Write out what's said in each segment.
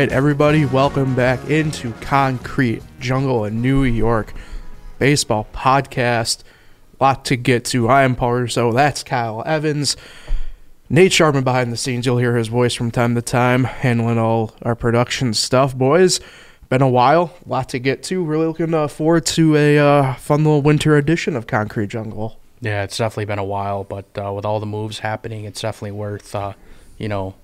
right, everybody, welcome back into Concrete Jungle in New York Baseball Podcast. Lot to get to. I am Paul Russo that's Kyle Evans. Nate Sharpman behind the scenes. You'll hear his voice from time to time, handling all our production stuff, boys. Been a while, lot to get to. Really looking uh, forward to a uh, fun little winter edition of Concrete Jungle. Yeah, it's definitely been a while, but uh, with all the moves happening, it's definitely worth, uh, you know,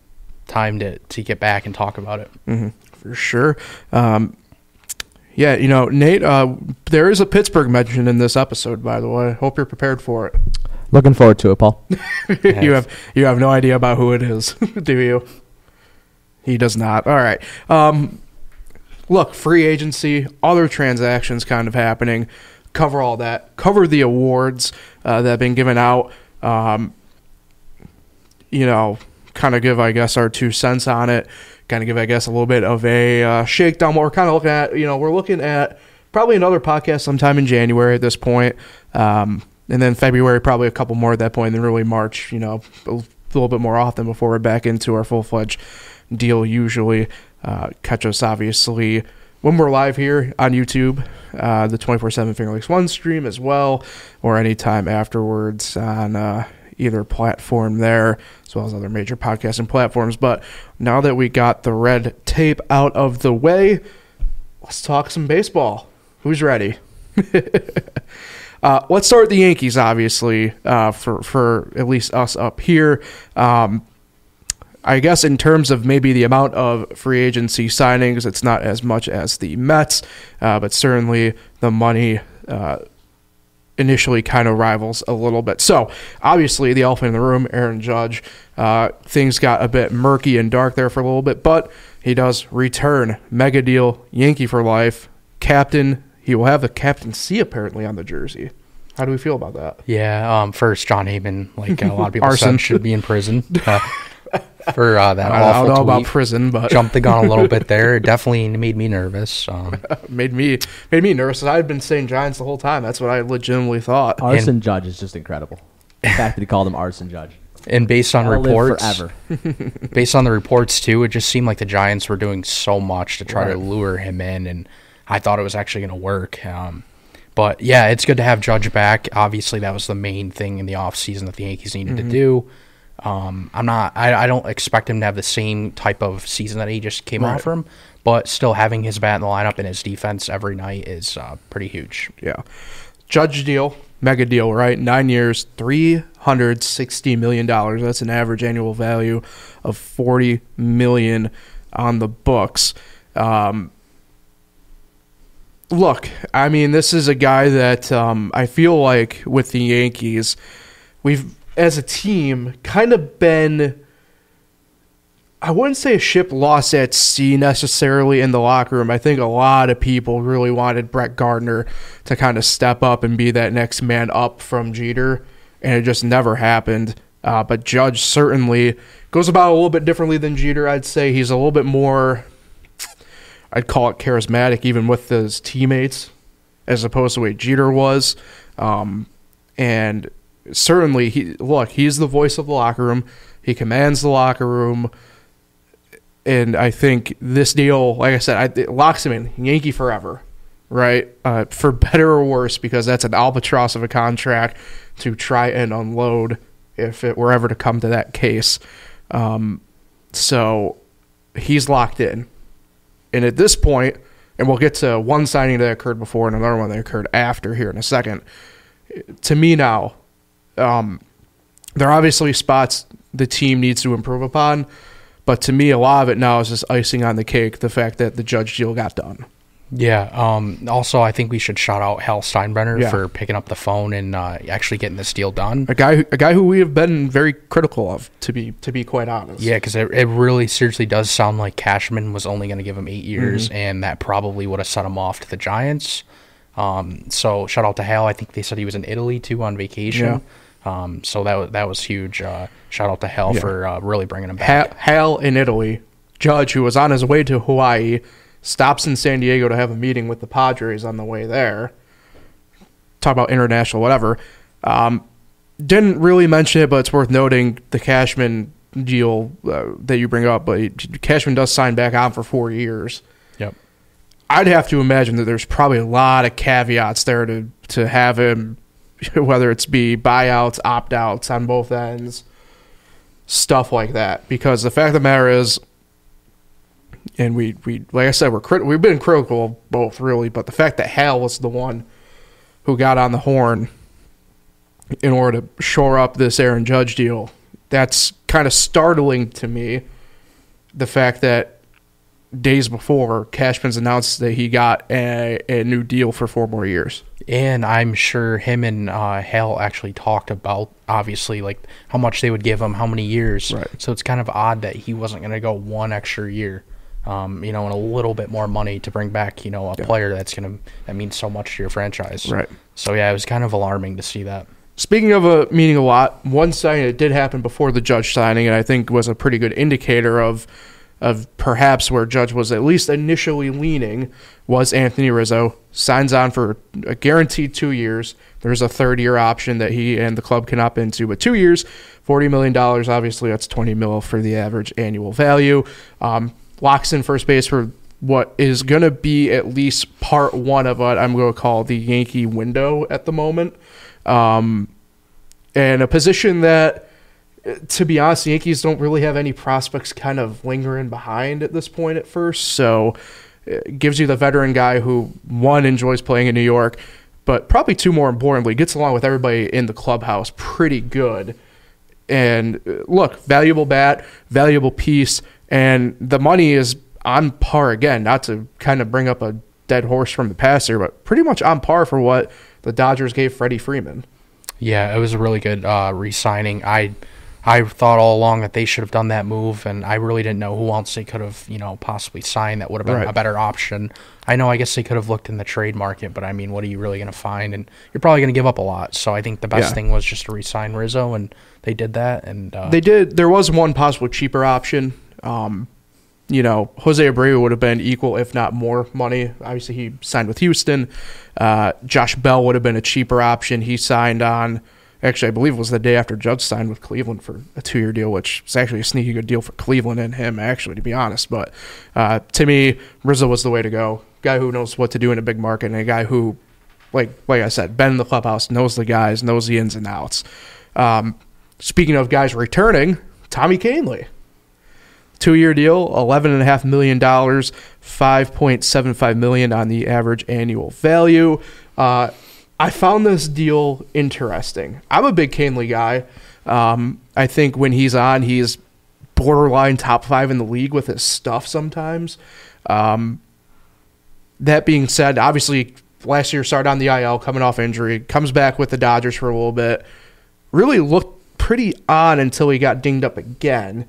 time to, to get back and talk about it. Mm-hmm, for sure. Um, yeah, you know, Nate, uh, there is a Pittsburgh mention in this episode, by the way. Hope you're prepared for it. Looking forward to it, Paul. you have you have no idea about who it is, do you? He does not. All right. Um, look, free agency, other transactions kind of happening. Cover all that. Cover the awards uh, that have been given out. Um, you know, kind of give, I guess, our two cents on it kind of give, I guess, a little bit of a uh, shakedown. What we're kind of looking at, you know, we're looking at probably another podcast sometime in January at this point. Um, and then February, probably a couple more at that point, and then really March, you know, a little bit more often before we're back into our full fledged deal usually. Uh, catch us, obviously, when we're live here on YouTube, uh, the 24 7 Finger Lakes 1 stream as well, or anytime afterwards on uh, either platform there, as well as other major podcasting platforms. But now that we got the red tape out of the way, let's talk some baseball. Who's ready? uh, let's start with the Yankees, obviously, uh, for for at least us up here. Um, I guess in terms of maybe the amount of free agency signings, it's not as much as the Mets, uh, but certainly the money uh, initially kind of rivals a little bit. So obviously the elephant in the room, Aaron Judge, uh, things got a bit murky and dark there for a little bit, but he does return. Mega deal, Yankee for life, captain. He will have the captaincy apparently on the jersey. How do we feel about that? Yeah, um, first Jon Heyman, like a lot of people said, should be in prison. Uh, for uh, that. I don't know about prison, but jumped the gun a little bit there. It definitely made me nervous. Um, made me made me nervous. I had been saying Giants the whole time. That's what I legitimately thought. Arson and, Judge is just incredible. The fact that he called him Arson Judge. And based on I'll reports, based on the reports too, it just seemed like the Giants were doing so much to try right. to lure him in, and I thought it was actually going to work. Um, but yeah, it's good to have Judge back. Obviously, that was the main thing in the offseason that the Yankees needed mm-hmm. to do. Um, I'm not. I, I don't expect him to have the same type of season that he just came right. off from, but still having his bat in the lineup and his defense every night is uh, pretty huge. Yeah, Judge deal, mega deal, right? Nine years, three hundred sixty million dollars. That's an average annual value of forty million on the books. Um, look, I mean, this is a guy that um, I feel like with the Yankees, we've as a team kind of been I wouldn't say a ship lost at sea necessarily in the locker room. I think a lot of people really wanted Brett Gardner to kind of step up and be that next man up from Jeter, and it just never happened. Uh, but Judge certainly goes about a little bit differently than Jeter. I'd say he's a little bit more, I'd call it charismatic, even with his teammates, as opposed to what Jeter was. Um, and certainly he look he's the voice of the locker room. He commands the locker room. And i think this deal like i said I, it locks him in yankee forever right? Uh, for better or worse because that's an albatross of a contract to try and unload if it were ever to come to that case. Um, so he's locked in. And at this point and we'll get to one signing that occurred before and another one that occurred after here in a second. To me now um, there are obviously spots the team needs to improve upon, but to me, a lot of it now is just icing on the cake. The fact that the Judge deal got done. Yeah. Um, also, I think we should shout out Hal Steinbrenner yeah. for picking up the phone and uh, actually getting this deal done. A guy, a guy who we have been very critical of, to be to be quite honest. Yeah, because it, it really seriously does sound like Cashman was only going to give him eight years, mm-hmm. and that probably would have set him off to the Giants. Um, so shout out to Hal. I think they said he was in Italy too on vacation. Yeah. Um, so that that was huge. Uh, shout out to Hal yeah. for uh, really bringing him back. Hal in Italy, Judge, who was on his way to Hawaii, stops in San Diego to have a meeting with the Padres on the way there. Talk about international, whatever. Um, didn't really mention it, but it's worth noting the Cashman deal uh, that you bring up, but Cashman does sign back on for four years. Yep. I'd have to imagine that there's probably a lot of caveats there to to have him, whether it's be buyouts, opt outs on both ends, stuff like that. Because the fact of the matter is, and we we like I said, we're crit- we've been critical of both really, but the fact that Hal was the one who got on the horn in order to shore up this Aaron Judge deal, that's kind of startling to me. The fact that days before Cashman's announced that he got a, a new deal for four more years. And I'm sure him and uh, Hal actually talked about obviously like how much they would give him, how many years. Right. So it's kind of odd that he wasn't going to go one extra year um, you know, and a little bit more money to bring back, you know, a yeah. player that's gonna that means so much to your franchise. Right. So yeah, it was kind of alarming to see that. Speaking of a uh, meaning a lot, one signing that did happen before the Judge signing, and I think was a pretty good indicator of of perhaps where Judge was at least initially leaning, was Anthony Rizzo signs on for a guaranteed two years. There's a third year option that he and the club can opt into, but two years, forty million dollars. Obviously, that's twenty mil for the average annual value. Um, locks in first base for what is going to be at least part one of what I'm going to call the Yankee window at the moment. Um, and a position that, to be honest, the Yankees don't really have any prospects kind of lingering behind at this point at first. So it gives you the veteran guy who, one, enjoys playing in New York, but probably two more importantly, gets along with everybody in the clubhouse pretty good. And uh, look, valuable bat, valuable piece and the money is on par again. Not to kind of bring up a dead horse from the past here, but pretty much on par for what the Dodgers gave Freddie Freeman. Yeah, it was a really good uh, re-signing. I I thought all along that they should have done that move, and I really didn't know who else they could have, you know, possibly signed that would have been right. a better option. I know, I guess they could have looked in the trade market, but I mean, what are you really going to find? And you're probably going to give up a lot. So I think the best yeah. thing was just to re-sign Rizzo, and they did that. And uh, they did. There was one possible cheaper option um, you know, Jose Abreu would have been equal, if not more, money. Obviously, he signed with Houston. Uh, Josh Bell would have been a cheaper option. He signed on, actually, I believe it was the day after Judge signed with Cleveland for a two year deal, which is actually a sneaky good deal for Cleveland and him, actually, to be honest. But uh, to me, Rizzo was the way to go. Guy who knows what to do in a big market, and a guy who, like like I said, been in the clubhouse, knows the guys, knows the ins and outs. Um, speaking of guys returning, Tommy Kahnle two year deal, $11.5 million, 5.75 million on the average annual value. Uh, I found this deal interesting. I'm a big Kahnle guy. Um, I think when he's on, he's borderline top five in the league with his stuff sometimes. Um, that being said, obviously, last year started on the IL, coming off injury, comes back with the Dodgers for a little bit. Really looked pretty on until he got dinged up again.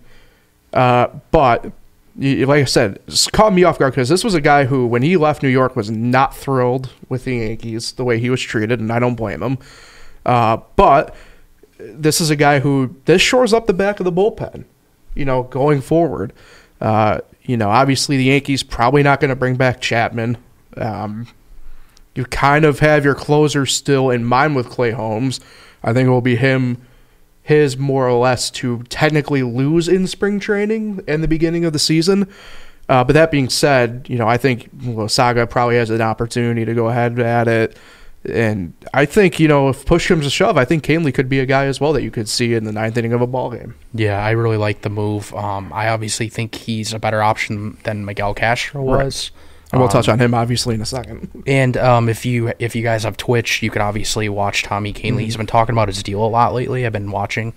Uh, but like I said, caught me off guard because this was a guy who, when he left New York, was not thrilled with the Yankees the way he was treated, and I don't blame him. Uh, but this is a guy who this shores up the back of the bullpen, you know, going forward. Uh, you know, obviously the Yankees probably not going to bring back Chapman. Um, you kind of have your closer still in mind with Clay Holmes. I think it will be him his more or less to technically lose in spring training and the beginning of the season. Uh, but that being said, you know, I think Saga probably has an opportunity to go ahead at it. And I think, you know, if push comes to shove, I think Kahnle could be a guy as well that you could see in the ninth inning of a ball game. Yeah, I really like the move. Um, I obviously think he's a better option than Miguel Castro was. Right. And we'll um, touch on him obviously in a second. And um, if you if you guys have Twitch, you can obviously watch Tommy Kahnle. Mm-hmm. He's been talking about his deal a lot lately. I've been watching.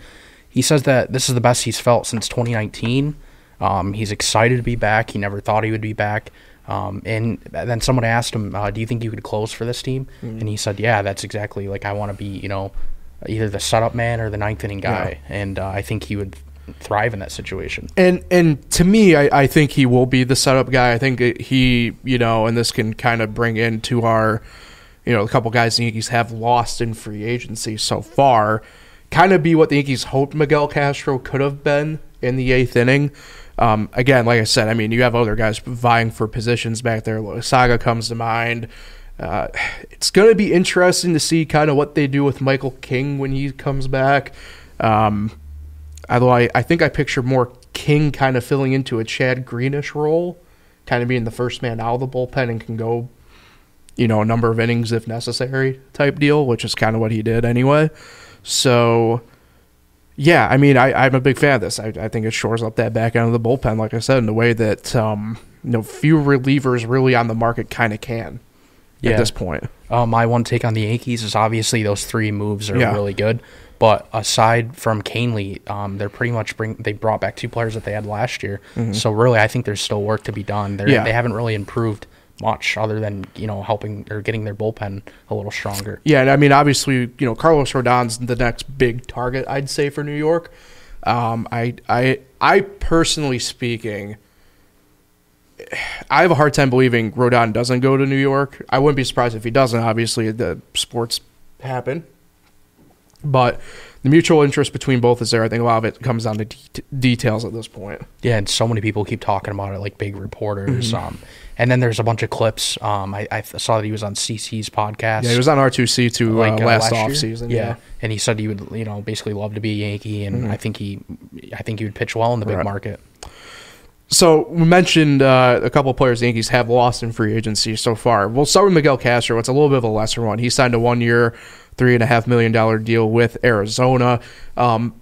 He says that this is the best he's felt since 2019. Um, he's excited to be back. He never thought he would be back. Um, and then someone asked him, uh, "Do you think you could close for this team?" Mm-hmm. And he said, "Yeah, that's exactly like I want to be. You know, either the setup man or the ninth inning guy." Yeah. And uh, I think he would thrive in that situation. And and to me, I, I think he will be the setup guy. I think he, you know, and this can kind of bring into our, you know, a couple guys the Yankees have lost in free agency so far, kind of be what the Yankees hoped Miguel Castro could have been in the eighth inning. Um, again, like I said, I mean, you have other guys vying for positions back there. Saga comes to mind. Uh, it's going to be interesting to see kind of what they do with Michael King when he comes back. Um, Although I, I think I picture more King kind of filling into a Chad Greenish role, kind of being the first man out of the bullpen and can go, you know, a number of innings if necessary type deal, which is kind of what he did anyway. So, yeah, I mean, I, I'm a big fan of this. I, I think it shores up that back end of the bullpen, like I said, in the way that um, you know few relievers really on the market kind of can yeah. at this point. Uh, my one take on the Yankees is obviously those three moves are yeah. really good. But aside from Kahnle, um, they're pretty much bring they brought back two players that they had last year. Mm-hmm. So really, I think there's still work to be done. They're, yeah. They haven't really improved much other than you know helping or getting their bullpen a little stronger. Yeah, and I mean obviously you know Carlos Rodon's the next big target I'd say for New York. Um, I I I personally speaking, I have a hard time believing Rodon doesn't go to New York. I wouldn't be surprised if he doesn't. Obviously, the sports happen. But the mutual interest between both is there. I think a lot of it comes down to de- details at this point. Yeah, and so many people keep talking about it, like big reporters. Mm-hmm. Um, and then there's a bunch of clips. Um, I, I, saw that he was on CC's podcast. Yeah, he was on R2C2 uh, like, uh, last, last offseason. Yeah. yeah. and he said he would, you know, basically love to be a Yankee, and mm-hmm. I think he, I think he would pitch well in the big right. market. So we mentioned uh, a couple of players the Yankees have lost in free agency so far. We'll start with Miguel Castro. It's a little bit of a lesser one. He signed a one-year, three and a half million dollar deal with Arizona. Um,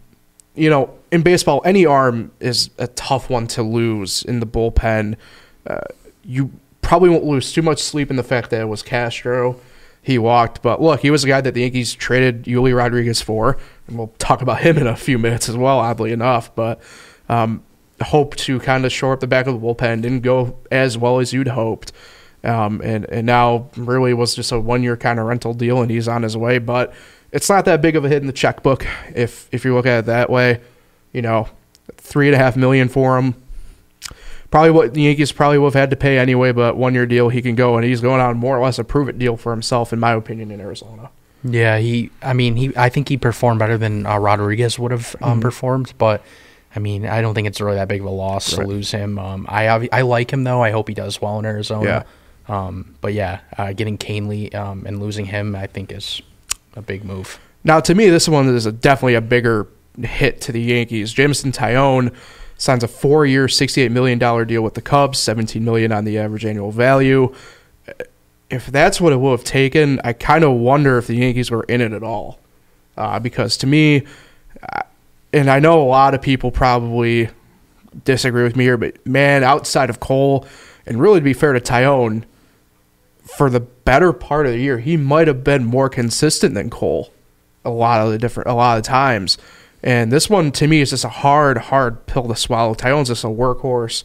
you know, in baseball, any arm is a tough one to lose in the bullpen. Uh, you probably won't lose too much sleep in the fact that it was Castro. He walked, but look, he was a guy that the Yankees traded Joely Rodriguez for, and we'll talk about him in a few minutes as well. Oddly enough, but um, hope to kind of shore up the back of the bullpen. Didn't go as well as you'd hoped. Um, and, and now really was just a one year kind of rental deal and he's on his way. But it's not that big of a hit in the checkbook if if you look at it that way. You know, three and a half million for him. Probably what the Yankees probably would have had to pay anyway, but one year deal he can go and he's going on more or less a prove it deal for himself, in my opinion, in Arizona. Yeah, he. I mean, he. I think he performed better than uh, Rodriguez would have um, mm-hmm. performed, but I mean, I don't think it's really that big of a loss right. to lose him. Um, I I like him though. I hope he does well in Arizona. Yeah. Um, but yeah, uh, getting Kahnle um, and losing him, I think, is a big move. Now, to me, this one is a, definitely a bigger hit to the Yankees. Jameson Taillon signs a four-year, $68 million deal with the Cubs, 17 million on the average annual value. If that's what it would have taken, I kind of wonder if the Yankees were in it at all. Uh, because to me, and I know a lot of people probably disagree with me here, but man, outside of Cole, and really to be fair to Taillon, for the better part of the year, he might have been more consistent than Cole a lot of the different a lot of times. And this one to me is just a hard, hard pill to swallow. Taillon's just a workhorse,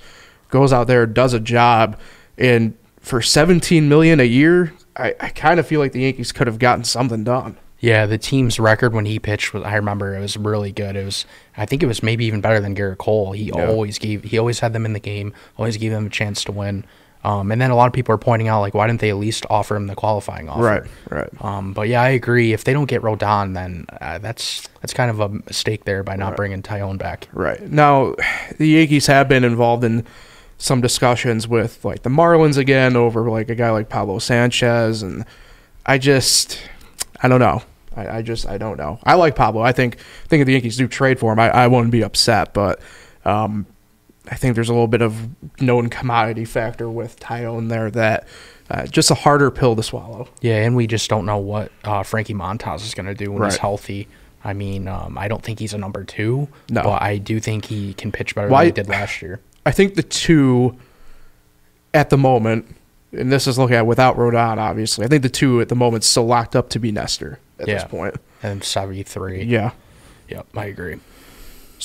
goes out there, does a job, and for 17 million a year, I, I kind of feel like the Yankees could have gotten something done. Yeah, the team's record when he pitched was I remember it was really good. It was I think it was maybe even better than Gerrit Cole. He yeah. always gave he always had them in the game, always gave them a chance to win. Um, and then a lot of people are pointing out like why didn't they at least offer him the qualifying offer? Right, right. Um, but yeah, I agree. If they don't get Rodon, then uh, that's that's kind of a mistake there by not right. bringing Taillon back. Right now, the Yankees have been involved in some discussions with like the Marlins again over like a guy like Pablo Sanchez, and I just I don't know. I, I, just I don't know. I like Pablo. I think think if the Yankees do trade for him, I, I wouldn't be upset. But um, I think there's a little bit of known commodity factor with Taillon there that uh, just a harder pill to swallow. Yeah, and we just don't know what uh, Frankie Montas is going to do when right. he's healthy. I mean, um, I don't think he's a number two, no. but I do think he can pitch better Why, than he did last year. I think the two at the moment, and this is looking at without Rodon, obviously. I think the two at the moment still locked up to be Nestor at yeah. this point. And 73. Yeah. Yep, I agree.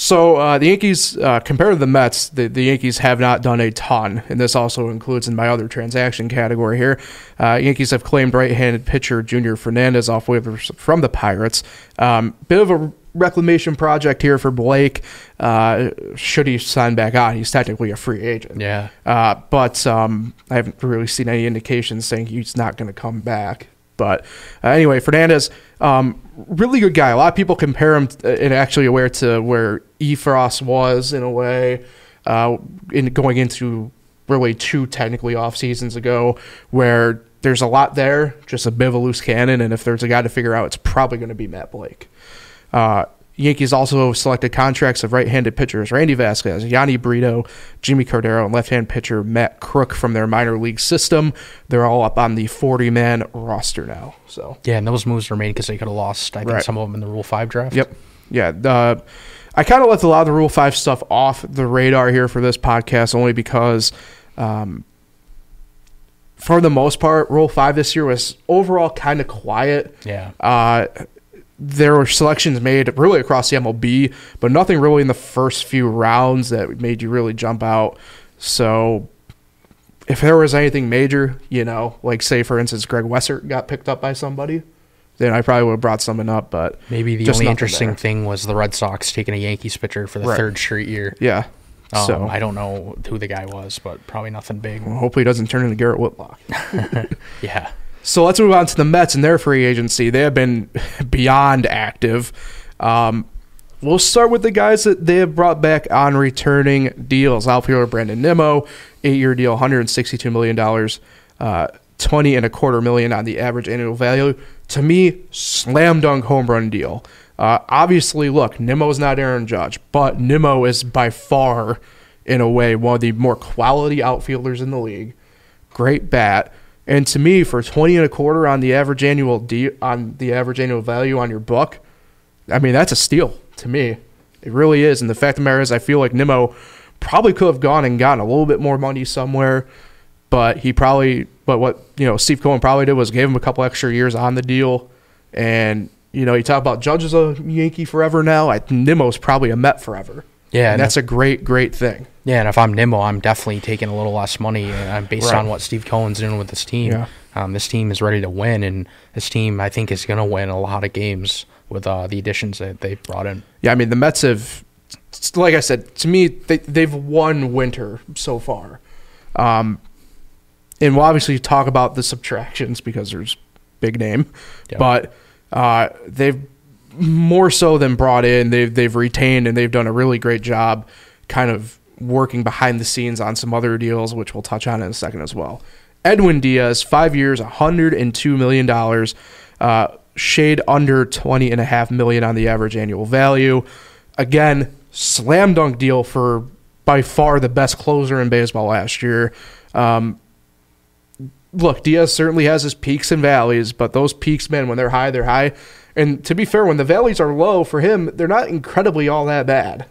So uh, the Yankees, uh, compared to the Mets, the, the Yankees have not done a ton, and this also includes in my other transaction category here. Uh, Yankees have claimed right-handed pitcher Junior Fernandez off waivers from the Pirates. Um, bit of a reclamation project here for Blake. Uh, should he sign back on, he's technically a free agent. Yeah. Uh, but um, I haven't really seen any indications saying he's not going to come back. But uh, anyway, Fernandez, um, really good guy. A lot of people compare him to, uh, and actually aware to where Effross was in a way, uh, in going into really two technically off seasons ago, where there's a lot there, just a bit of a loose cannon, and if there's a guy to figure out, it's probably going to be Matt Blake. Uh, Yankees also selected contracts of right-handed pitchers Randy Vasquez, Jhony Brito, Jimmy Cordero, and left-hand pitcher Matt Krook from their minor league system. They're all up on the 40-man roster now. So yeah, and those moves were made because they could have lost. I think right. some of them in the Rule Five draft. Yep. Yeah. Uh, I kind of left a lot of the Rule Five stuff off the radar here for this podcast, only because. Um, for the most part, Rule Five this year was overall kind of quiet. Yeah. Uh, there were selections made really across the MLB, but nothing really in the first few rounds that made you really jump out. So, if there was anything major, you know, like say for instance, Greg Weissert got picked up by somebody, then I probably would have brought something up. But maybe the only interesting there. thing was the Red Sox taking a Yankees pitcher for the right. third straight year. Yeah. Um, so I don't know who the guy was, but probably nothing big. Well, hopefully, he doesn't turn into Garrett Whitlock. yeah. So let's move on to the Mets and their free agency. They have been beyond active. Um, we'll start with the guys that they have brought back on returning deals. Outfielder Brandon Nimmo, eight-year deal, 162 million dollars, uh, 20 and a quarter million on the average annual value. To me, slam dunk home run deal. Uh, obviously, look, Nimmo's not Aaron Judge, but Nimmo is by far, in a way, one of the more quality outfielders in the league. Great bat. And to me, for twenty and a quarter on the average annual de- on the average annual value on your book, I mean that's a steal to me. It really is. And the fact of the matter is, I feel like Nimmo probably could have gone and gotten a little bit more money somewhere, but he probably, but what you know, Steve Cohen probably did was gave him a couple extra years on the deal, and you know, you talk about Judge is a Yankee forever now. I, Nimmo's probably a Met forever. Yeah, and that's if, a great, great thing. Yeah, and if I'm Nimmo, I'm definitely taking a little less money uh, based right. on what Steve Cohen's doing with this team. Yeah. Um, this team is ready to win, and this team, I think, is going to win a lot of games with uh, the additions that they brought in. Yeah, I mean, the Mets have, like I said, to me, they, they've won winter so far. Um, and we'll obviously talk about the subtractions because there's big name, yep. but uh, they've more so than brought in. They've they've retained and they've done a really great job, kind of working behind the scenes on some other deals, which we'll touch on in a second as well. Edwin Diaz, five years, $102 million, uh, shade under twenty and a half million on the average annual value. Again, slam dunk deal for by far the best closer in baseball last year. Um, look, Diaz certainly has his peaks and valleys, but those peaks, man, when they're high, they're high. And to be fair, when the valleys are low for him, they're not incredibly all that bad.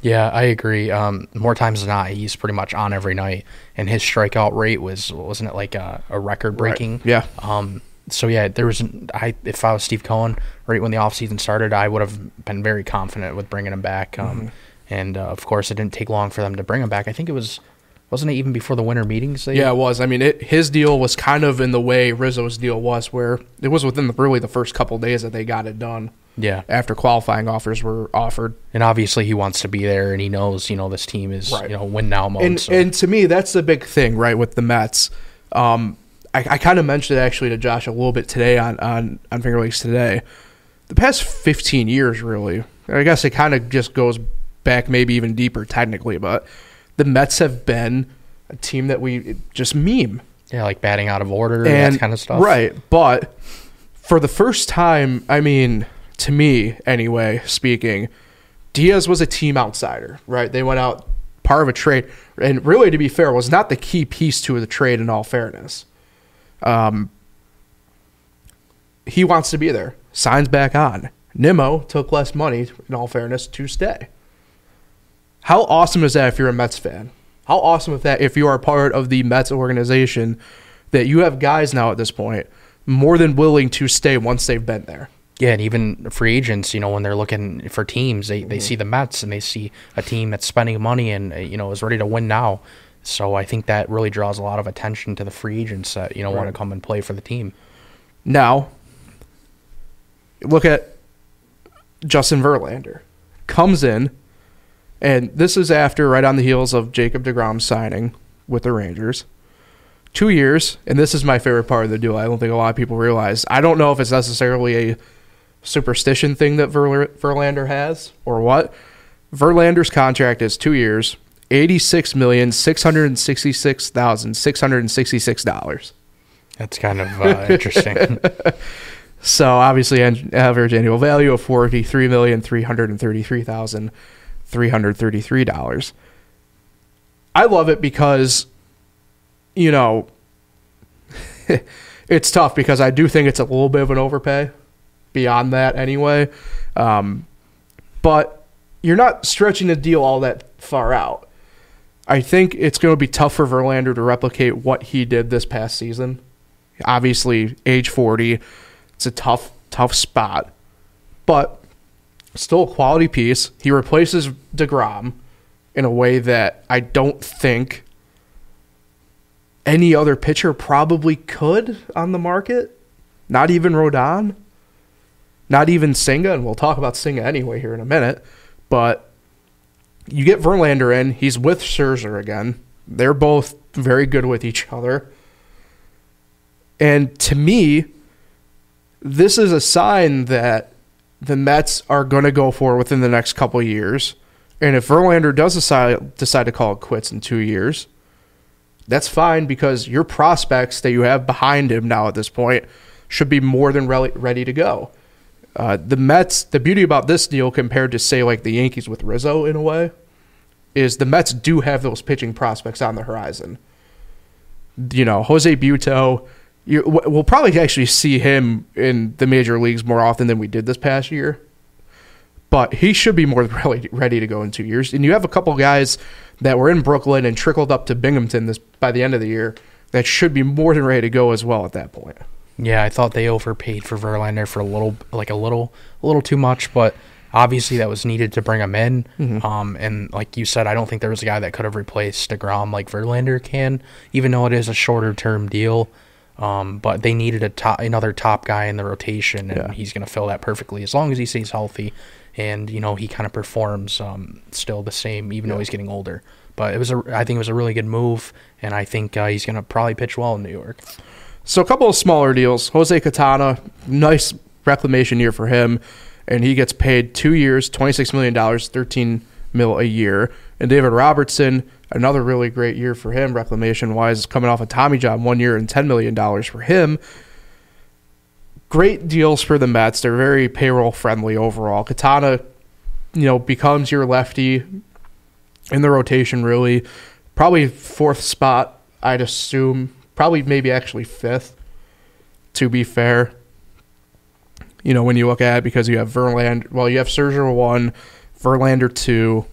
Yeah, I agree. Um, more times than not, he's pretty much on every night, and his strikeout rate was wasn't it like a, a record breaking? Right. Yeah. Um. So yeah, there was I if I was Steve Cohen right when the offseason started, I would have been very confident with bringing him back. Um, mm-hmm. and uh, of course, it didn't take long for them to bring him back. I think it was wasn't it even before the winter meetings? They, yeah, it was. I mean, it, his deal was kind of in the way Rizzo's deal was, where it was within the, really the first couple days that they got it done. Yeah. After qualifying offers were offered, and obviously he wants to be there, and he knows you know this team is right. you know win now mode. And, so. and to me, that's the big thing, right, with the Mets. Um, I, I kind of mentioned it actually to Josh a little bit today on on on Finger Lakes today. The past fifteen years, really, I guess it kind of just goes back maybe even deeper technically, but the Mets have been a team that we just meme. Yeah, like batting out of order and that kind of stuff. Right. But for the first time, I mean, to me anyway, speaking, Diaz was a team outsider, right? They went out part of a trade. And really, to be fair, was not the key piece to the trade in all fairness. Um, he wants to be there. Signs back on. Nimmo took less money, in all fairness, to stay. How awesome is that if you're a Mets fan? How awesome is that if you are part of the Mets organization that you have guys now at this point more than willing to stay once they've been there. Yeah, and even free agents, you know, when they're looking for teams, they, mm-hmm. they see the Mets and they see a team that's spending money and, uh, you know, is ready to win now. So I think that really draws a lot of attention to the free agents that, you know, right. want to come and play for the team. Now, look at Justin Verlander. Comes in, and this is after, right on the heels of Jacob DeGrom signing with the Rangers. Two years, and this is my favorite part of the deal. I don't think a lot of people realize. I don't know if it's necessarily a superstition thing that Verl- Verlander has or what. Verlander's contract is two years, eighty-six million six hundred sixty-six thousand six hundred sixty-six dollars. That's kind of uh, interesting. So obviously, an average annual value of forty-three million three hundred thirty-three thousand three hundred thirty-three dollars. I love it because, you know, it's tough because I do think it's a little bit of an overpay. Beyond that, anyway, um, but you're not stretching the deal all that far out. I think it's going to be tough for Verlander to replicate what he did this past season. Obviously, age 40, it's a tough, tough spot, but still a quality piece. He replaces DeGrom in a way that I don't think any other pitcher probably could on the market. Not even Rodon. Not even Senga, and we'll talk about Senga anyway here in a minute. But you get Verlander in, he's with Scherzer again. They're both very good with each other. And to me, this is a sign that the Mets are going to go for within the next couple years. And if Verlander does decide decide to call it quits in two years, that's fine because your prospects that you have behind him now at this point should be more than re- ready to go. Uh, the Mets, the beauty about this deal compared to say like the Yankees with Rizzo in a way, is the Mets do have those pitching prospects on the horizon. You know, Jose Butto, you, we'll probably actually see him in the major leagues more often than we did this past year. But he should be more ready, ready to go in two years. And you have a couple guys that were in Brooklyn and trickled up to Binghamton this by the end of the year that should be more than ready to go as well at that point. Yeah, I thought they overpaid for Verlander for a little, like a little, a little too much, but obviously that was needed to bring him in. Mm-hmm. Um, and like you said, I don't think there was a guy that could have replaced Degrom like Verlander can, even though it is a shorter term deal. Um, but they needed a top, another top guy in the rotation, and yeah. he's going to fill that perfectly as long as he stays healthy, and you know he kind of performs um, still the same, even yeah. though he's getting older. But it was a, I think it was a really good move, and I think uh, he's going to probably pitch well in New York. So a couple of smaller deals. Jose Quintana, nice reclamation year for him, and he gets paid two years, twenty six million dollars, thirteen mil a year. And David Robertson, another really great year for him, reclamation wise, coming off a Tommy John one year and $10 million for him. Great deals for the Mets. They're very payroll friendly overall. Quintana you know, becomes your lefty in the rotation, really. Probably fourth spot, I'd assume. Probably maybe actually fifth, to be fair. You know, when you look at it, because you have Verlander, well, you have Scherzer one, Verlander two,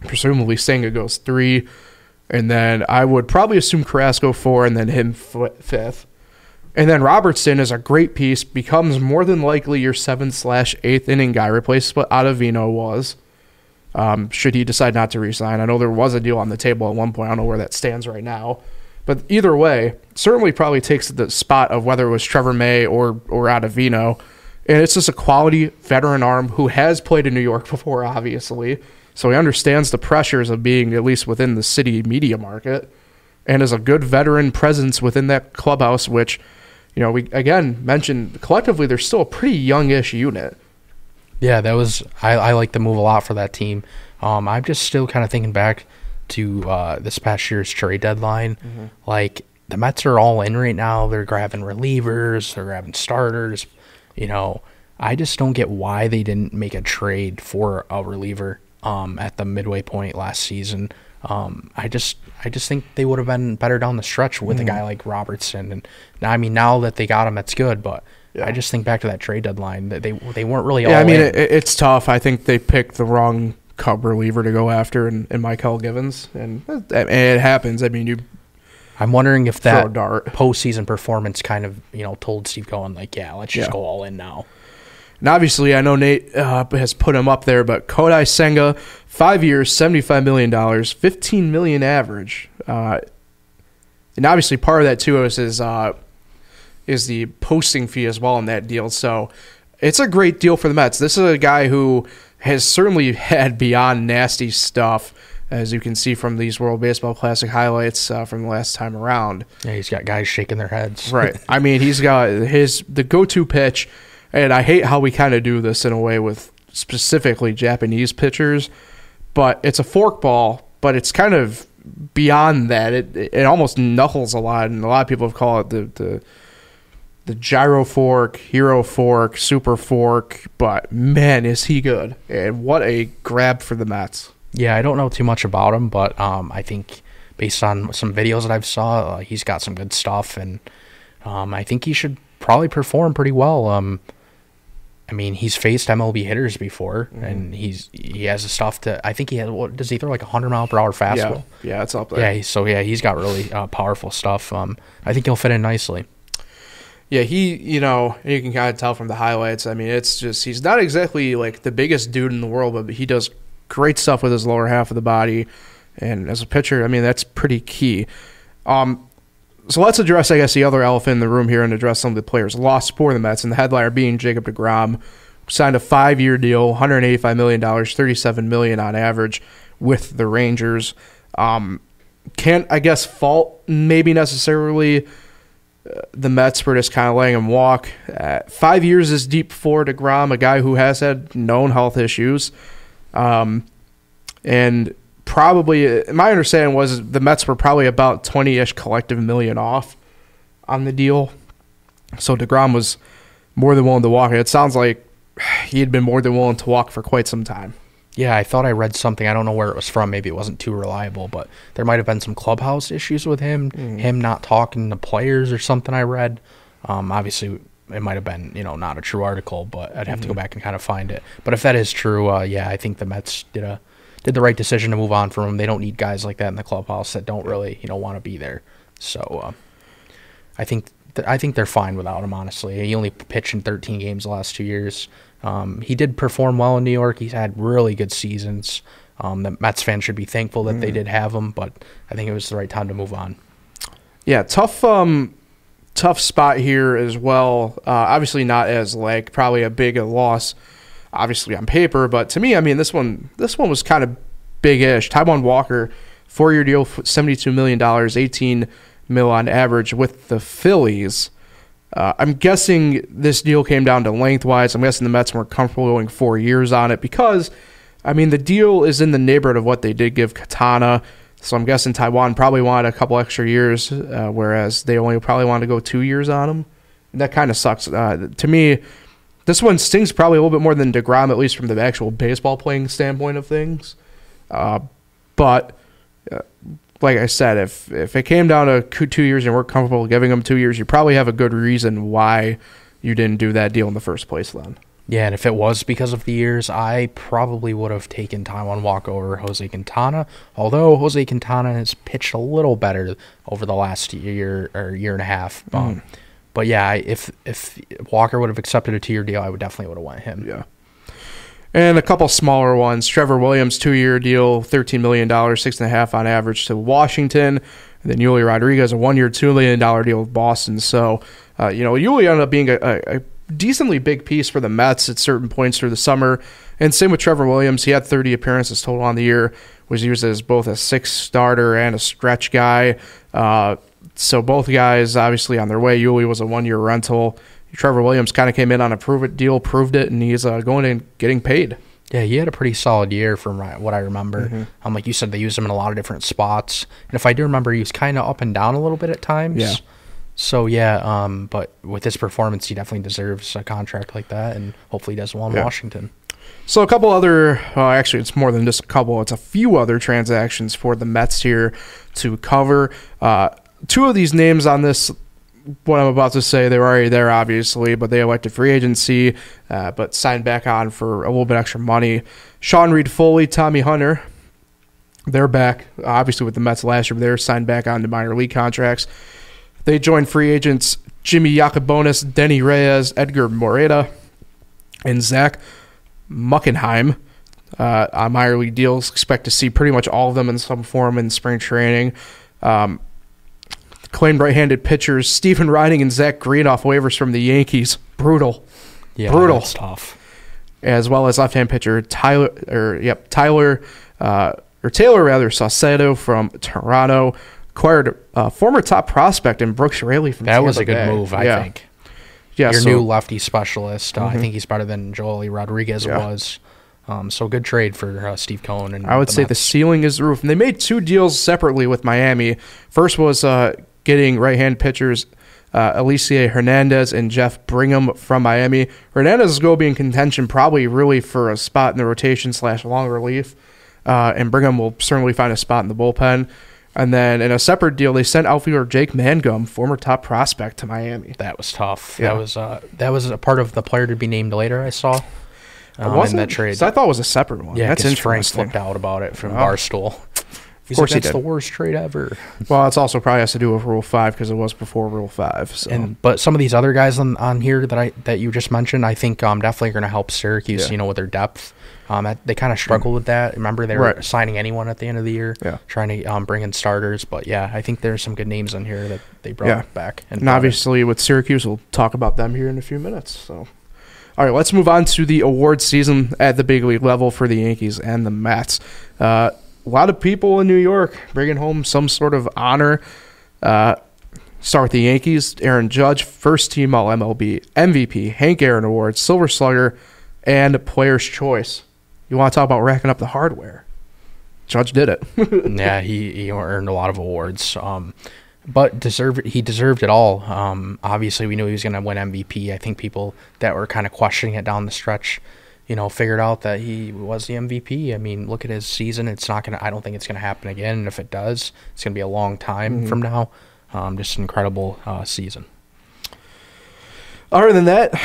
presumably Senga goes three, and then I would probably assume Carrasco four, and then him fifth. And then Robertson is a great piece, becomes more than likely your seventh slash eighth inning guy, replaces what Ottavino was. Um, should he decide not to resign? I know there was a deal on the table at one point. I don't know where that stands right now. But either way, certainly probably takes the spot of whether it was Trevor May or or Ottavino. And it's just a quality veteran arm who has played in New York before, obviously. So he understands the pressures of being at least within the city media market and is a good veteran presence within that clubhouse, which, you know, we again mentioned collectively they're still a pretty youngish unit. Yeah, that was I, I like the move a lot for that team. Um, I'm just still kind of thinking back to uh, this past year's trade deadline. Mm-hmm. Like the Mets are all in right now. They're grabbing relievers, they're grabbing starters. You know, I just don't get why they didn't make a trade for a reliever um, at the midway point last season. Um, I just I just think they would have been better down the stretch with mm. a guy like Robertson. And I mean, now that they got him, that's good. But yeah. I just think back to that trade deadline that they they weren't really. Yeah, I mean, it, it's tough. I think they picked the wrong Cub reliever to go after, and, and Mychal Givens, and, and it happens. I mean, you. I'm wondering if that postseason performance kind of you know told Steve Cohen like, yeah, let's just yeah. go all in now. And obviously, I know Nate uh, has put him up there, but Kodai Senga, five years, $75 million, 15 million average. Uh, and obviously, part of that, too, is, is, uh, is the posting fee as well in that deal. So it's a great deal for the Mets. This is a guy who has certainly had beyond nasty stuff as you can see from these World Baseball Classic highlights uh, from the last time around. Yeah, he's got guys shaking their heads. right. I mean, he's got his the go-to pitch and I hate how we kind of do this in a way with specifically Japanese pitchers, but it's a forkball, but it's kind of beyond that. It it almost knuckles a lot, and a lot of people have called it the the the gyro fork, hero fork, super fork, but man, is he good! And what a grab for the Mets. Yeah, I don't know too much about him, but um, I think based on some videos that I've saw, uh, he's got some good stuff, and um, I think he should probably perform pretty well. Um, I mean, he's faced MLB hitters before, mm-hmm. and he's he has the stuff to. I think he has. What does he throw like a hundred mile per hour fastball? Yeah, yeah, it's up there. Yeah, so yeah, he's got really uh, powerful stuff. Um, I think he'll fit in nicely. Yeah, he, you know, you can kind of tell from the highlights. I mean, it's just he's not exactly like the biggest dude in the world, but he does great stuff with his lower half of the body. And as a pitcher, I mean, that's pretty key. Um, so let's address, I guess, the other elephant in the room here and address some of the players lost for the Mets, and the headliner being Jacob DeGrom, signed a five-year deal, 185 million dollars, 37 million on average with the Rangers. Um, can't, I guess, fault maybe necessarily the Mets for just kind of letting him walk. Uh, five years is deep for DeGrom, a guy who has had known health issues. Um, and probably, my understanding was the Mets were probably about 20 ish collective million off on the deal. So DeGrom was more than willing to walk. It sounds like he had been more than willing to walk for quite some time. Yeah, I thought I read something. I don't know where it was from. Maybe it wasn't too reliable, but there might have been some clubhouse issues with him, mm. him not talking to players or something. I read. Um, obviously, it might have been you know not a true article, but I'd have mm-hmm. to go mm-hmm. back and kind of find it. But if that is true, uh, yeah, I think the Mets did a did the right decision to move on from him. They don't need guys like that in the clubhouse that don't really you know want to be there. So uh, I think th- I think they're fine without him. Honestly, he only pitched in 13 games the last two years. Um, he did perform well in New York. He's had really good seasons. Um, the Mets fans should be thankful that mm. they did have him, but I think it was the right time to move on. Yeah, tough, um, tough spot here as well. Uh, obviously, not as like probably a big a loss, obviously on paper, but to me, I mean, this one, this one was kind of big-ish. Taijuan Walker, four-year deal, seventy-two million dollars, eighteen mil on average with the Phillies. Uh, I'm guessing this deal came down to lengthwise. I'm guessing the Mets weren't comfortable going four years on it because, I mean, the deal is in the neighborhood of what they did give Quintana. So I'm guessing Taijuan probably wanted a couple extra years, uh, whereas they only probably wanted to go two years on him. That kind of sucks. Uh, to me, this one stings probably a little bit more than DeGrom, at least from the actual baseball playing standpoint of things. Uh, but uh, like I said, if if it came down to two years and we're comfortable giving them two years, you probably have a good reason why you didn't do that deal in the first place. Then. Yeah, and if it was because of the years, I probably would have taken Taijuan Walk over Jose Quintana. Although Jose Quintana has pitched a little better over the last year or year and a half. Mm. But yeah, if if Walker would have accepted a two year deal, I would definitely would have went him. Yeah and a couple smaller ones. Trevor Williams, two-year deal, thirteen million dollars, six and a half on average to Washington. And then Joely Rodriguez, a one-year, two million dollar deal with Boston. So, uh, you know, Joely ended up being a, a, decently big piece for the Mets at certain points through the summer. And same with Trevor Williams. He had 30 appearances total on the year. Was used as both a six starter and a stretch guy. Uh, so both guys obviously on their way. Joely was a one-year rental. Trevor Williams kind of came in on a prove it deal, proved it, and he's uh, going and getting paid. Yeah, he had a pretty solid year from what I remember. Mm-hmm. Um, like you said, they used him in a lot of different spots, and if I do remember, he was kind of up and down a little bit at times. Yeah. So yeah, um, but with his performance, he definitely deserves a contract like that, and hopefully he does well in yeah. Washington. So a couple other, uh, actually, it's more than just a couple. It's a few other transactions for the Mets here to cover. Uh, two of these names on this what I'm about to say, they were already there, obviously, but they elected free agency, uh, but signed back on for a little bit extra money. Sean Reid-Foley, Tommy Hunter, they're back, obviously, with the Mets last year, but they're signed back on to minor league contracts. They joined free agents Jimmy Yacabonis, Denyi Reyes, Edgar Moreta, and Zach Muckenhirn uh, on minor league deals. Expect to see pretty much all of them in some form in spring training. Um, claimed right-handed pitchers Stephen Riding and Zach Greene off waivers from the Yankees. Brutal. Yeah, brutal. tough. As well as left-hand pitcher Tyler, or yep, Tyler, uh, or Taylor rather, Saucedo from Toronto. Acquired a former top prospect in Brooks Raley from. That Tampa was a good Bay. move, I yeah. think. Yeah, your so, new lefty specialist. Uh, mm-hmm. I think he's better than Joely Rodriguez yeah. was. Um, so good trade for uh, Steve Cohen. And I would the say Mets. the ceiling is the roof. And they made two deals separately with Miami. First was uh, getting right hand pitchers uh, Elieser Hernandez and Jeff Brigham from Miami. Hernandez is going to be in contention probably really for a spot in the rotation slash long relief, uh, and Brigham will certainly find a spot in the bullpen. And then in a separate deal, they sent outfielder Jake Mangum, former top prospect, to Miami. That was tough. Yeah. That was uh, that was a part of the player to be named later. I saw. Um, was that trade? So I thought it was a separate one. Yeah, that's interesting. Frank flipped out about it from. Barstool. He's of course, like, that's the worst trade ever. Well, it's also probably has to do with Rule Five because it was before Rule Five. So. And but some of these other guys on, on here that I that you just mentioned, I think um definitely going to help Syracuse. Yeah. You know, with their depth. Um, they kind of struggled with that. Remember, they were right. signing anyone at the end of the year, yeah. trying to um, bring in starters. But yeah, I think there's some good names on here that they brought yeah. back. And, and obviously, with Syracuse, we'll talk about them here in a few minutes. So, all right, let's move on to the award season at the big league level for the Yankees and the Mets. Uh, a lot of people in New York bringing home some sort of honor. Uh, start with the Yankees. Aaron Judge, first team All MLB, MVP, Hank Aaron Award, Silver Slugger, and Player's Choice. You want to talk about racking up the hardware? Judge did it. yeah, he, he earned a lot of awards. Um, but deserved he deserved it all. Um, obviously, we knew he was going to win MVP. I think people that were kind of questioning it down the stretch you know, figured out that he was the MVP. I mean, look at his season. It's not to, I don't think it's going to happen again. And if it does, it's going to be a long time mm-hmm. from now. Um, just an incredible uh, season. Other than that, a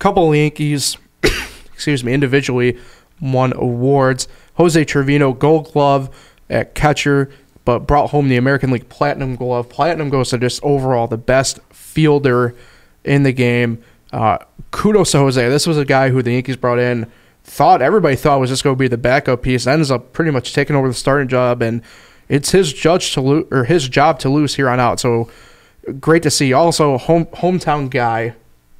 couple of Yankees, excuse me, individually won awards. Jose Trevino, Gold Glove at catcher, but brought home the American League Platinum Glove. Platinum goes to just overall the best fielder in the game. Uh, kudos to Jose. This was a guy who the Yankees brought in, thought everybody thought was just going to be the backup piece, ends up pretty much taking over the starting job, and it's his judge to lose or his job to lose here on out. So great to see. Also, home hometown guy,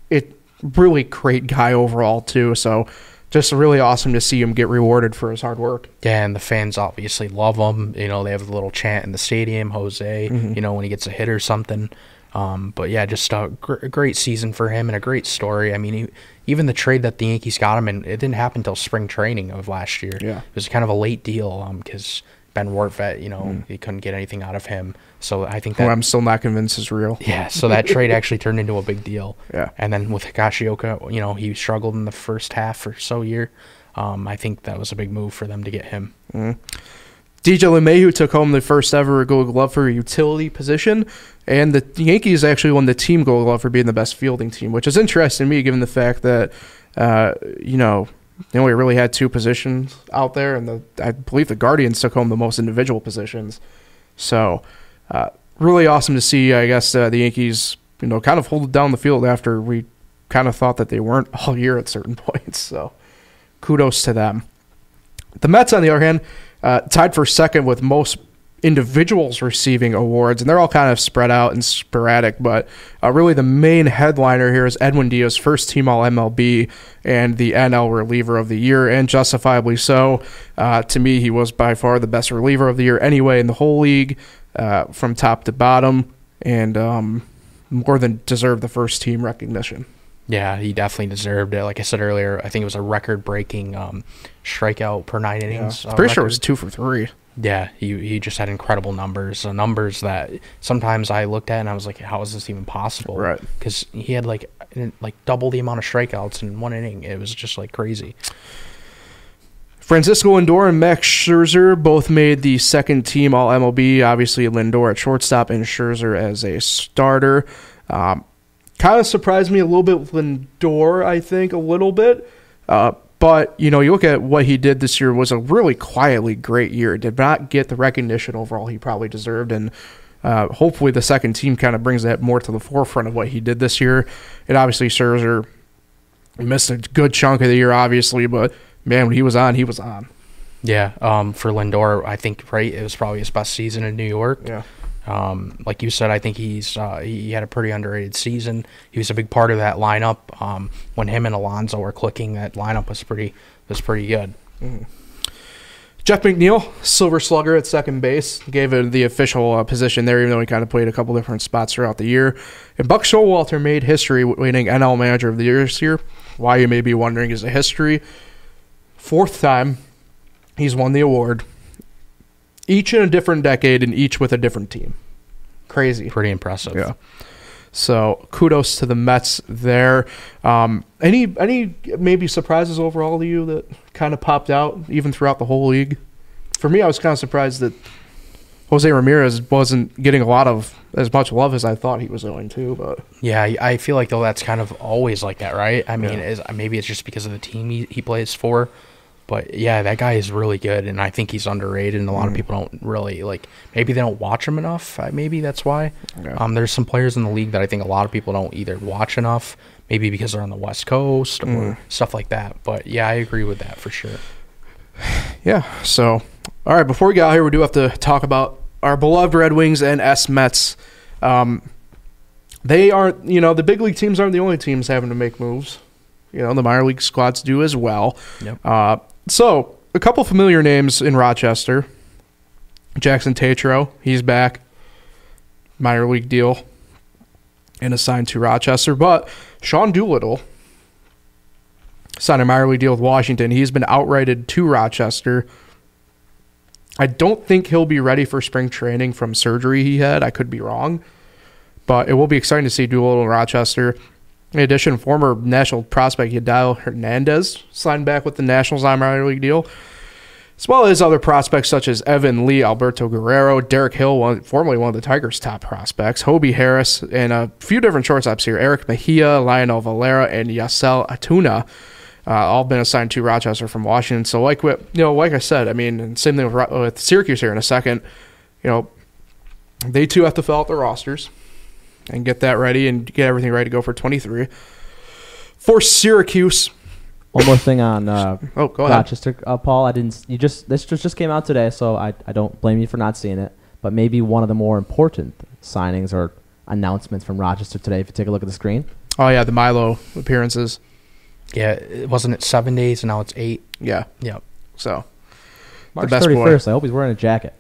it really great guy overall too. So just really awesome to see him get rewarded for his hard work. Yeah, and the fans obviously love him. You know, they have a little chant in the stadium, Jose. Mm-hmm. You know, when he gets a hit or something. Um, but yeah, just a, gr- great season for him and a great story. I mean, he, even the trade that the Yankees got him, and it didn't happen until spring training of last year. Yeah, it was kind of a late deal because um, Ben Rortvedt, you know, mm. he couldn't get anything out of him. So I think that I'm still not convinced is real. Yeah, so that trade actually turned into a big deal. Yeah, and then with Higashioka, you know, he struggled in the first half or so year. Um, I think that was a big move for them to get him. Mm. DJ LeMahieu took home the first ever Gold Glove for a utility position, and the Yankees actually won the team Gold Glove for being the best fielding team, which is interesting to me given the fact that, uh, you know, they only really had two positions out there, and the, I believe the Guardians took home the most individual positions. So, uh, really awesome to see. I guess uh, the Yankees, you know, kind of hold down the field after we kind of thought that they weren't all year at certain points. So, kudos to them. The Mets, on the other hand, uh, tied for second with most individuals receiving awards, and they're all kind of spread out and sporadic. But uh, really, the main headliner here is Edwin Diaz, first team All MLB and the NL reliever of the year, and justifiably so. Uh, to me, he was by far the best reliever of the year anyway in the whole league, uh, from top to bottom, and um, more than deserved the first team recognition. Yeah, he definitely deserved it. Like I said earlier, I think it was a record-breaking um, strikeout per nine innings. Yeah. Uh, pretty record. sure it was two for three. Yeah, he he just had incredible numbers, uh, numbers that sometimes I looked at and I was like, how is this even possible? Right. Because he had like like double the amount of strikeouts in one inning. It was just like crazy. Francisco Lindor and Max Scherzer both made the second team All MLB. Obviously, Lindor at shortstop and Scherzer as a starter. Um, kind of surprised me a little bit with Lindor, I think, a little bit. Uh, but, you know, you look at what he did this year was a really quietly great year. Did not get the recognition overall he probably deserved. And uh, hopefully the second team kind of brings that more to the forefront of what he did this year. And obviously, Scherzer missed a good chunk of the year, obviously, but man, when he was on, he was on. Yeah, um, for Lindor, I think right, it was probably his best season in New York. Yeah, um, like you said, I think he's uh, he had a pretty underrated season. He was a big part of that lineup. Um, when him and Alonso were clicking, that lineup was pretty was pretty good. Mm-hmm. Jeff McNeil, Silver Slugger at second base, gave it the official uh, position there, even though he kind of played a couple different spots throughout the year. And Buck Showalter made history winning NL Manager of the Year this year. Why you may be wondering is a history. Fourth time he's won the award each in a different decade and each with a different team. Crazy. Pretty impressive. Yeah. So kudos to the Mets there. Um, any any maybe surprises overall to you that kind of popped out even throughout the whole league? For me, I was kind of surprised that Jose Ramirez wasn't getting a lot of as much love as I thought he was going to. But yeah, I feel like though that's kind of always like that, right? I mean, yeah. maybe it's just because of the team he, he plays for. But yeah, that guy is really good, and I think he's underrated. And a lot mm. of people don't really like. Maybe they don't watch him enough. Maybe that's why. Okay. Um, there's some players in the league that I think a lot of people don't either watch enough. Maybe because they're on the West Coast or mm. stuff like that. But yeah, I agree with that for sure. Yeah. So, all right. Before we get out here, we do have to talk about our beloved Red Wings and S Mets. Um, they aren't. You know, the big league teams aren't the only teams having to make moves. You know, the minor league squads do as well. Yep. Uh, so, a couple familiar names in Rochester. Jackson Tetreault, he's back. Minor league deal and assigned to Rochester. But Sean Doolittle signed a minor league deal with Washington. He's been outrighted to Rochester. I don't think he'll be ready for spring training from surgery he had. I could be wrong. But it will be exciting to see Doolittle in Rochester. In addition, former national prospect Yadiel Hernandez signed back with the Nationals on minor league deal, as well as other prospects such as Evan Lee, Alberto Guerrero, Derek Hill, one, formerly one of the Tigers' top prospects, Hobie Harris, and a few different shortstops here Eric Mejia, Lionel Valera, and Yasel Antuna. Uh, all been assigned to Rochester from Washington. So, like you know, like I said, I mean, same thing with, with Syracuse here in a second. You know, they too have to fill out their rosters and get that ready and get everything ready to go for 23. For Syracuse. One more thing on uh, oh, go ahead. Rochester, uh, Paul. I didn't. You just this just, just came out today, so I, I don't blame you for not seeing it. But maybe one of the more important signings or announcements from Rochester today. If you take a look at the screen. Oh yeah, the Milo appearances. Yeah, it wasn't it seven days and now it's eight? Yeah. Yep. So March thirty first. I hope he's wearing a jacket.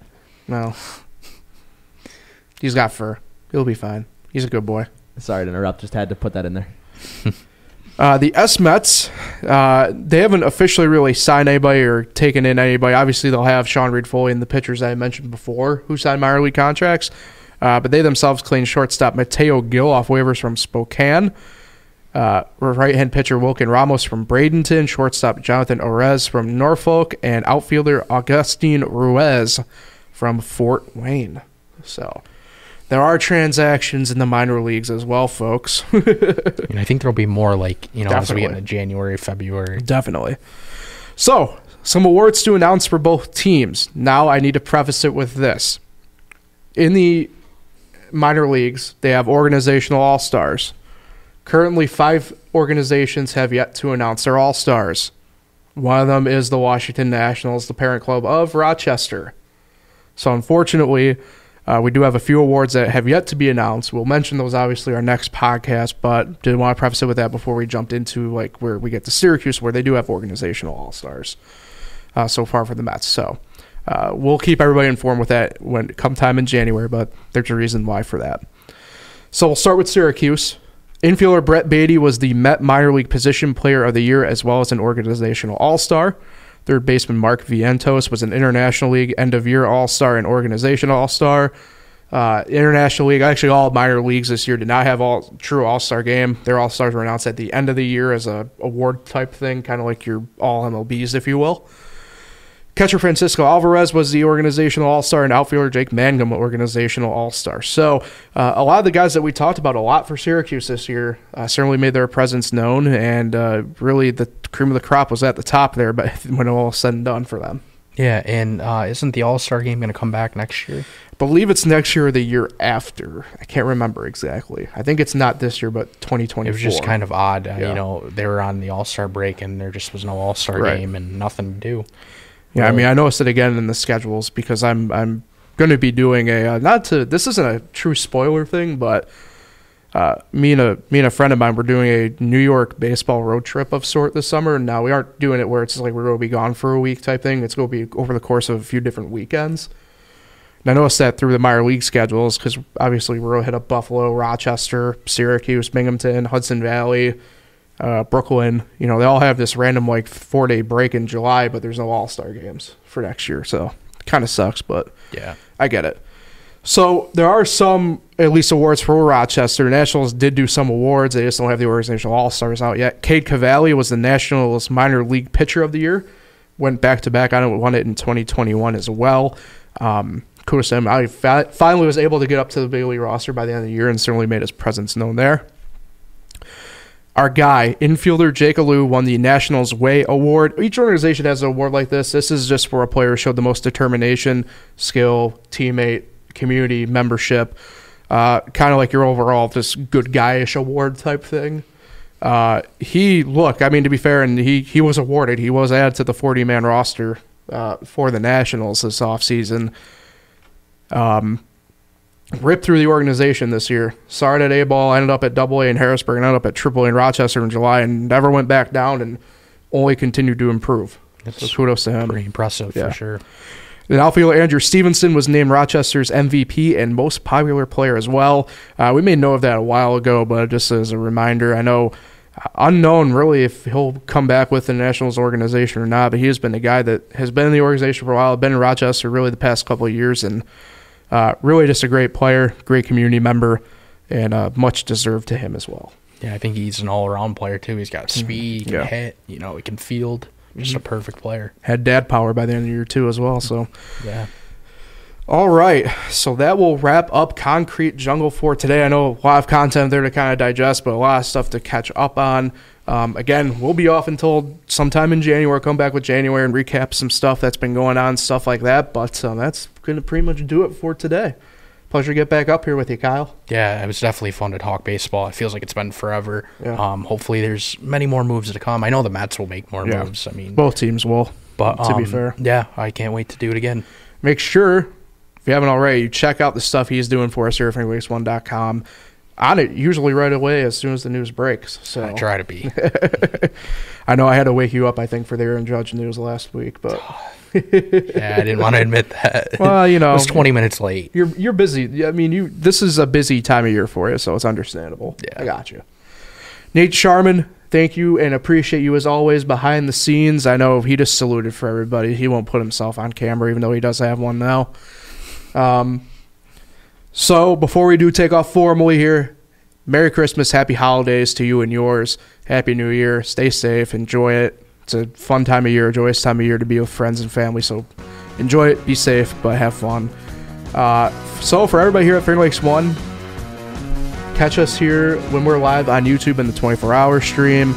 No. He's got fur. He'll be fine. He's a good boy. Sorry to interrupt. Just had to put that in there. uh, the S Mets, uh, they haven't officially really signed anybody or taken in anybody. Obviously, they'll have Sean Reid-Foley and the pitchers I mentioned before who signed minor league contracts. Uh, but they themselves claimed shortstop Mateo Gil off waivers from Spokane. Uh, right hand pitcher Wilkin Ramos from Bradenton, shortstop Jonathan Arauz from Norfolk, and outfielder Augustine Ruiz from Fort Wayne. So there are transactions in the minor leagues as well, folks. and I think there'll be more like, you know, Definitely. as we get into January, February. Definitely. So, some awards to announce for both teams. Now, I need to preface it with this. In the minor leagues, they have organizational all stars. Currently, five organizations have yet to announce their all stars. One of them is the Washington Nationals, the parent club of Rochester. So, unfortunately, uh, we do have a few awards that have yet to be announced. We'll mention those obviously our next podcast, but did want to preface it with that before we jumped into like where we get to Syracuse, where they do have organizational all stars uh, so far for the Mets. So uh, we'll keep everybody informed with that when come time in January, but there's a reason why for that. So we'll start with Syracuse. Infielder Brett Baty was the Met minor league position player of the year as well as an organizational all star. Third baseman Mark Vientos was an International League end of year All Star and organization All Star. Uh, International League, actually, all minor leagues this year did not have all true All Star game. Their All Stars were announced at the end of the year as a award type thing, kind of like your All MLBs, if you will. Catcher Francisco Alvarez was the organizational all star, and outfielder Jake Mangum, organizational all star. So, uh, a lot of the guys that we talked about a lot for Syracuse this year uh, certainly made their presence known, and uh, really the cream of the crop was at the top there, but when all said and done for them. Yeah, and uh, isn't the All Star game going to come back next year? I believe it's next year or the year after. I can't remember exactly. I think it's not this year, but 2024. It was just kind of odd. Uh, yeah. You know, they were on the All Star break, and there just was no All Star right. game and nothing to do. Yeah, I mean, I noticed it again in the schedules because I'm I'm going to be doing a uh, not to this isn't a true spoiler thing, but uh, me and a me and a friend of mine were doing a New York baseball road trip of sort this summer. And now we aren't doing it where it's like we're going to be gone for a week type thing. It's going to be over the course of a few different weekends. And I noticed that through the minor league schedules because obviously we're going to hit up Buffalo, Rochester, Syracuse, Binghamton, Hudson Valley, uh, Brooklyn, you know, they all have this random like four day break in July, but there's no All Star games for next year, so kind of sucks. But yeah, I get it. So there are some at least awards for Rochester. Nationals did do some awards. They just don't have the organizational all stars out yet. Cade Cavalli was the Nationals minor league pitcher of the year. Went back to back on it, won it in 2021 as well. Um, kudos to him. I finally was able to get up to the big league roster by the end of the year and certainly made his presence known there. Our guy, infielder Jake Alu, won the Nationals Way Award. Each organization has an award like this. This is just for a player who showed the most determination, skill, teammate, community membership, uh, kind of like your overall just good guyish award type thing. Uh, he look, I mean to be fair, and he he was awarded. He was added to the 40 man roster uh, for the Nationals this offseason. Um, ripped through the organization this year. Started at A ball, ended up at Double A in Harrisburg, ended up at Triple A in Rochester in July, and never went back down, and only continued to improve. That's so kudos to him. Pretty impressive yeah. for sure. Then outfielder Andrew Stevenson was named Rochester's MVP and most popular player as well. Uh, we may know of that a while ago, but just as a reminder, I know uh, unknown really if he'll come back with the Nationals organization or not, but he has been a guy that has been in the organization for a while, been in Rochester really the past couple of years, and uh, really just a great player, great community member, and uh, much deserved to him as well. Yeah, I think he's an all around player too. He's got mm-hmm. speed, he can yeah. hit, you know, he can field. Just mm-hmm. a perfect player. Had dad power by the end of the year too, as well. So, yeah. All right, so that will wrap up Concrete Jungle for today. I know a lot of content there to kind of digest, but a lot of stuff to catch up on. Um, again, we'll be off until sometime in January. Come back with January and recap some stuff that's been going on, stuff like that. But um, that's going to pretty much do it for today pleasure to get back up here with you, Kyle. Yeah, it was definitely fun to talk baseball. It feels like it's been forever. Yeah. Um, hopefully, there's many more moves to come. I know the Mets will make more yeah. moves. I mean, both teams will. But to um, be fair, yeah, I can't wait to do it again. Make sure if you haven't already, you check out the stuff he's doing for us here at FanWakes1.com. On it usually right away as soon as the news breaks. So I try to be. I know I had to wake you up. I think for the Aaron Judge news last week, but yeah, I didn't want to admit that. Well, you know, it was 20 minutes late. You're you're busy. I mean, you this is a busy time of year for you, so it's understandable. Yeah, I got you. Nate Sharman, thank you and appreciate you as always behind the scenes. I know he just saluted for everybody. He won't put himself on camera, even though he does have one now. Um, so before we do take off formally here, Merry Christmas, Happy Holidays to you and yours. Happy New Year. Stay safe. Enjoy it it's a fun time of year, a joyous time of year to be with friends and family. So enjoy it, be safe, but have fun. Uh, so for everybody here at Fair Lakes One, catch us here when we're live on YouTube in the 24-hour stream.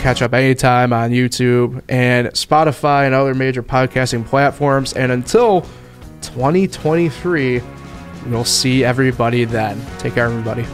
Catch up anytime on YouTube and Spotify and other major podcasting platforms. And until 2023, we'll see everybody then. Take care, everybody.